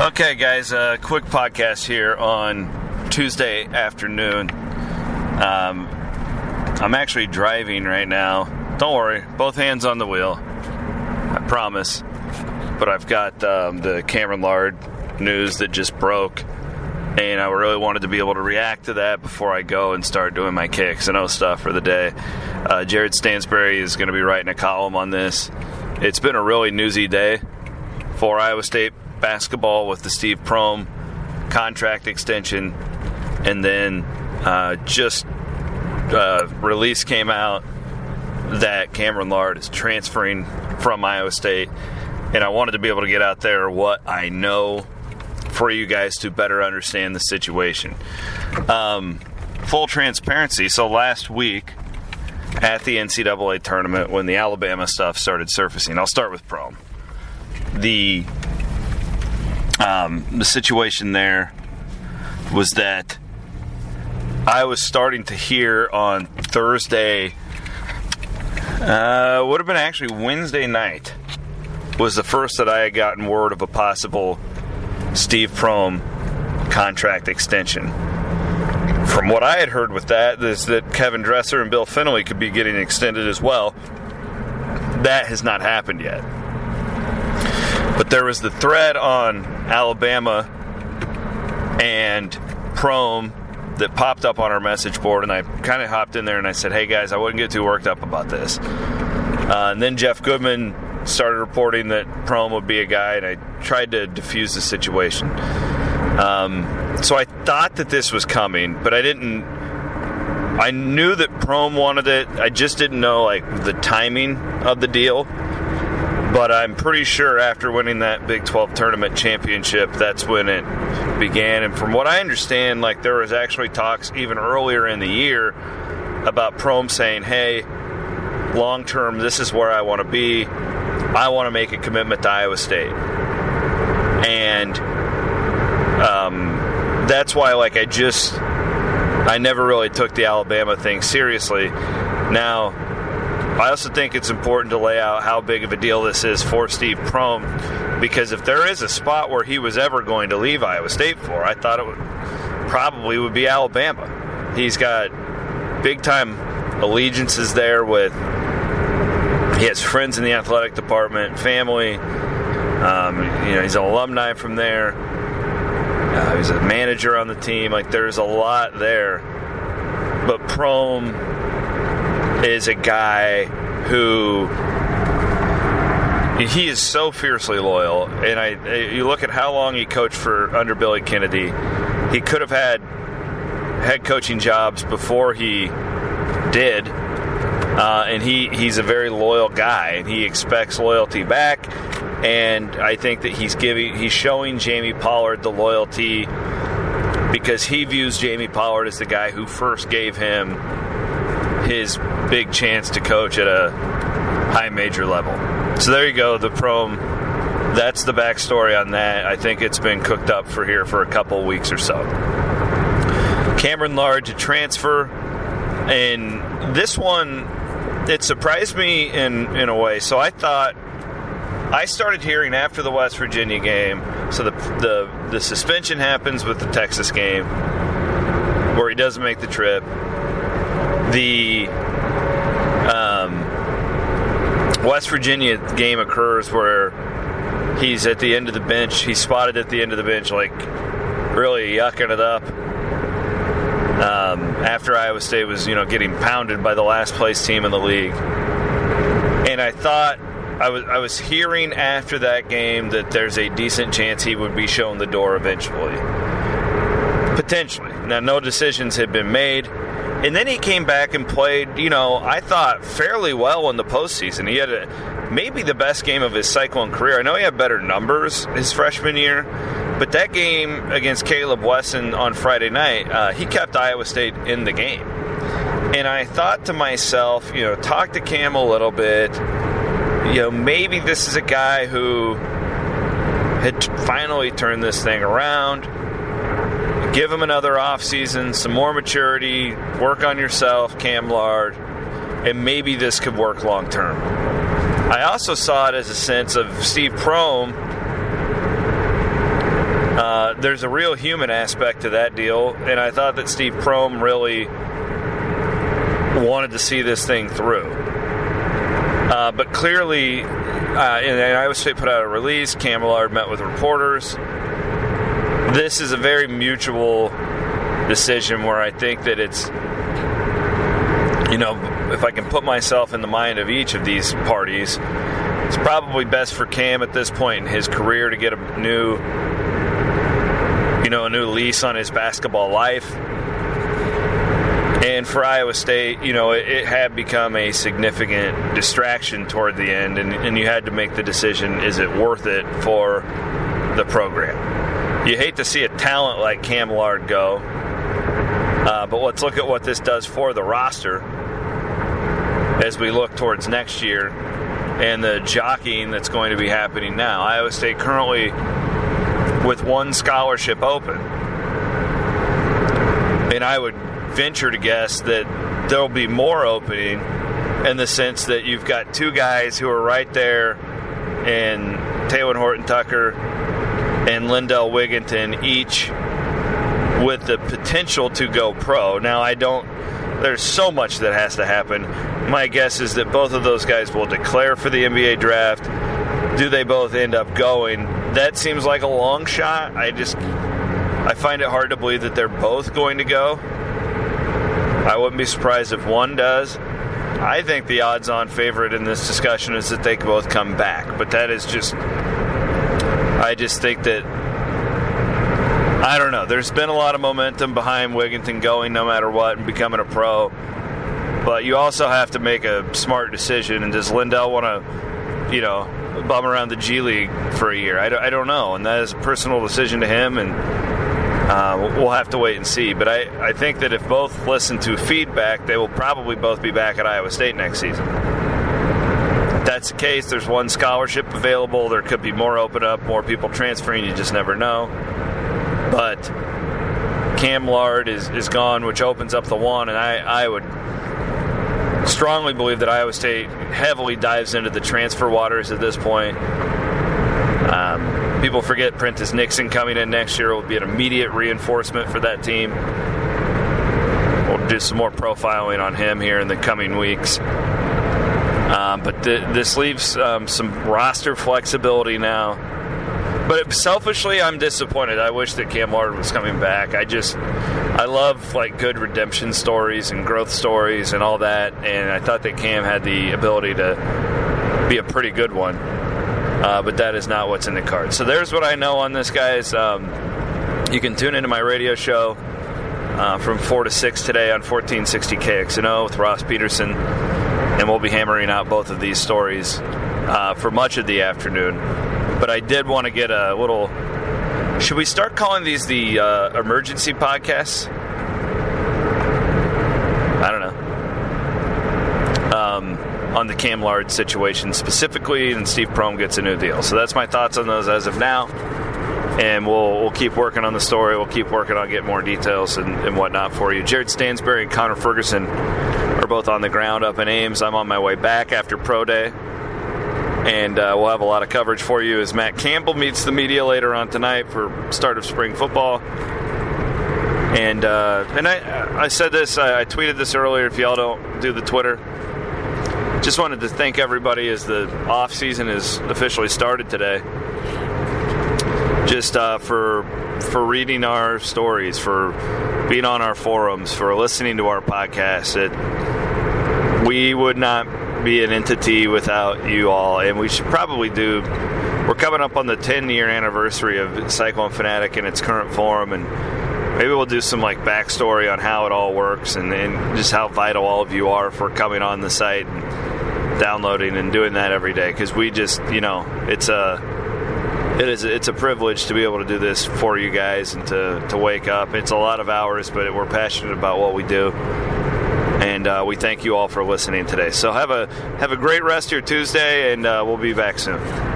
Okay, guys, a uh, quick podcast here on Tuesday afternoon. Um, I'm actually driving right now. Don't worry, both hands on the wheel. I promise. But I've got um, the Cameron Lard news that just broke, and I really wanted to be able to react to that before I go and start doing my KXNO stuff for the day. Uh, Jared Stansbury is going to be writing a column on this. It's been a really newsy day for Iowa State basketball with the Steve Prohm contract extension, and then uh, just uh, release came out that Cameron Lard is transferring from Iowa State, and I wanted to be able to get out there what I know for you guys to better understand the situation. Um, full transparency. So last week at the NCAA tournament, when the Alabama stuff started surfacing, I'll start with Prohm. The um, the situation there was that I was starting to hear on Thursday, uh, would have been actually Wednesday night, was the first that I had gotten word of a possible Steve Prohm contract extension. From what I had heard with that is that Kevin Dresser and Bill Fennelly could be getting extended as well. That has not happened yet. But there was the thread on Alabama and Prohm that popped up on our message board, and I kind of hopped in there and I said, "Hey guys, I wouldn't get too worked up about this." Uh, and then Jeff Goodman started reporting that Prohm would be a guy, and I tried to diffuse the situation. Um, so I thought that this was coming, but I didn't. I knew that Prohm wanted it. I just didn't know like the timing of the deal. But I'm pretty sure after winning that Big 12 tournament championship, that's when it began. And from what I understand, like there was actually talks even earlier in the year about Prohm saying, "Hey, long term, this is where I want to be. I want to make a commitment to Iowa State." And um, that's why, like, I just I never really took the Alabama thing seriously. Now I also think it's important to lay out how big of a deal this is for Steve Prohm because if there is a spot where he was ever going to leave Iowa State for, I thought it would probably would be Alabama. He's got big time allegiances there with he has friends in the athletic department, family. Um, you know, he's an alumni from there. Uh, he's a manager on the team. Like, there's a lot there. But Prohm is a guy who he is so fiercely loyal. And I, you look at how long he coached for under Billy Kennedy. He could have had head coaching jobs before he did. Uh, and he, he's a very loyal guy, and he expects loyalty back. And I think that he's giving, he's showing Jamie Pollard the loyalty because he views Jamie Pollard as the guy who first gave him his big chance to coach at a high major level. So there you go, the Prohm. That's the backstory on that. I think it's been cooked up for here for a couple weeks or so. Cameron Lard to transfer, and this one it surprised me in in a way. So I thought I started hearing after the West Virginia game. So the the the suspension happens with the Texas game, where he doesn't make the trip the um, West Virginia game occurs where he's at the end of the bench. He's spotted at the end of the bench, like really yucking it up. Um, after Iowa State was, you know, getting pounded by the last place team in the league, and I thought I was I was hearing after that game that there's a decent chance he would be shown the door eventually, potentially. Now, no decisions had been made. And then he came back and played, you know, I thought fairly well in the postseason. He had a, maybe the best game of his Cyclone career. I know he had better numbers his freshman year, but that game against Caleb Wesson on Friday night, uh, he kept Iowa State in the game. And I thought to myself, you know, talk to Cam a little bit. You know, maybe this is a guy who had finally turned this thing around give him another off season, some more maturity, work on yourself, Cam Lard, and maybe this could work long term. I also saw it as a sense of Steve Prohm there's a real human aspect to that deal, and I thought that Steve Prohm really wanted to see this thing through. Uh, but clearly, uh, and Iowa State put out a release. Cam Lard met with reporters. This is a very mutual decision where I think that it's, you know, if I can put myself in the mind of each of these parties, it's probably best for Cam at this point in his career to get a new, you know, a new lease on his basketball life. And for Iowa State, you know, it, it had become a significant distraction toward the end, and, and you had to make the decision is it worth it for the program? You hate to see a talent like Cam Lard go, uh, but let's look at what this does for the roster as we look towards next year and the jockeying that's going to be happening now. Iowa State currently with one scholarship open. And I would venture to guess that there'll be more opening in the sense that you've got two guys who are right there in Talen Horton Tucker and Lindell Wigginton, each with the potential to go pro. Now, I don't, there's so much that has to happen. My guess is that both of those guys will declare for the NBA draft. Do they both end up going? That seems like a long shot. I just, I find it hard to believe that they're both going to go. I wouldn't be surprised if one does. I think the odds on favorite in this discussion is that they both come back, but that is just, I just think that I don't know. There's been a lot of momentum behind Wigginton going no matter what and becoming a pro. But you also have to make a smart decision. And does Lindell want to, you know, bum around the G League for a year? I don't, I don't know. And that is a personal decision to him. And uh, we'll have to wait and see. But I, I think that if both listen to feedback, they will probably both be back at Iowa State next season. That's the case, there's one scholarship available. There could be more open up, more people transferring. You just never know. But Cam Lard is, is gone, which opens up the one, and I, I would strongly believe that Iowa State heavily dives into the transfer waters at this point. Um, people forget Prentiss Nixon coming in next year will be an immediate reinforcement for that team. We'll do some more profiling on him here in the coming weeks. Um, but th- this leaves um, some roster flexibility now. But selfishly, I'm disappointed. I wish that Cam Lard was coming back. I just, I love like good redemption stories and growth stories and all that. And I thought that Cam had the ability to be a pretty good one. Uh, but that is not what's in the card. So there's what I know on this, guys. Um, you can tune into my radio show uh, from 4 to 6 today on 1460 KXNO with Ross Peterson. And we'll be hammering out both of these stories uh, for much of the afternoon. But I did want to get a little. Should we start calling these the uh, emergency podcasts? I don't know. Um, on the Cam Lard situation specifically, and Steve Prohm gets a new deal. So that's my thoughts on those as of now. And we'll, we'll keep working on the story. We'll keep working on getting more details and, and whatnot for you. Jared Stansbury and Connor Ferguson both on the ground up in Ames. I'm on my way back after Pro Day and uh, we'll have a lot of coverage for you as Matt Campbell meets the media later on tonight for start of spring football. And uh, and I I said this I, I tweeted this earlier. If y'all don't do the Twitter, just wanted to thank everybody as the off season has officially started today. Just uh, for for reading our stories, for being on our forums, for listening to our podcast. It, we would not be an entity without you all, and we should probably do. We're coming up on the 10 year anniversary of Cyclone Fanatic in its current form, and maybe we'll do some like backstory on how it all works and, and just how vital all of you are for coming on the site and downloading and doing that every day because we just, you know, it's a it is it's a privilege to be able to do this for you guys and to, to wake up. It's a lot of hours, but we're passionate about what we do and uh, we thank you all for listening today. So have a have a great rest of your Tuesday, and uh, we'll be back soon.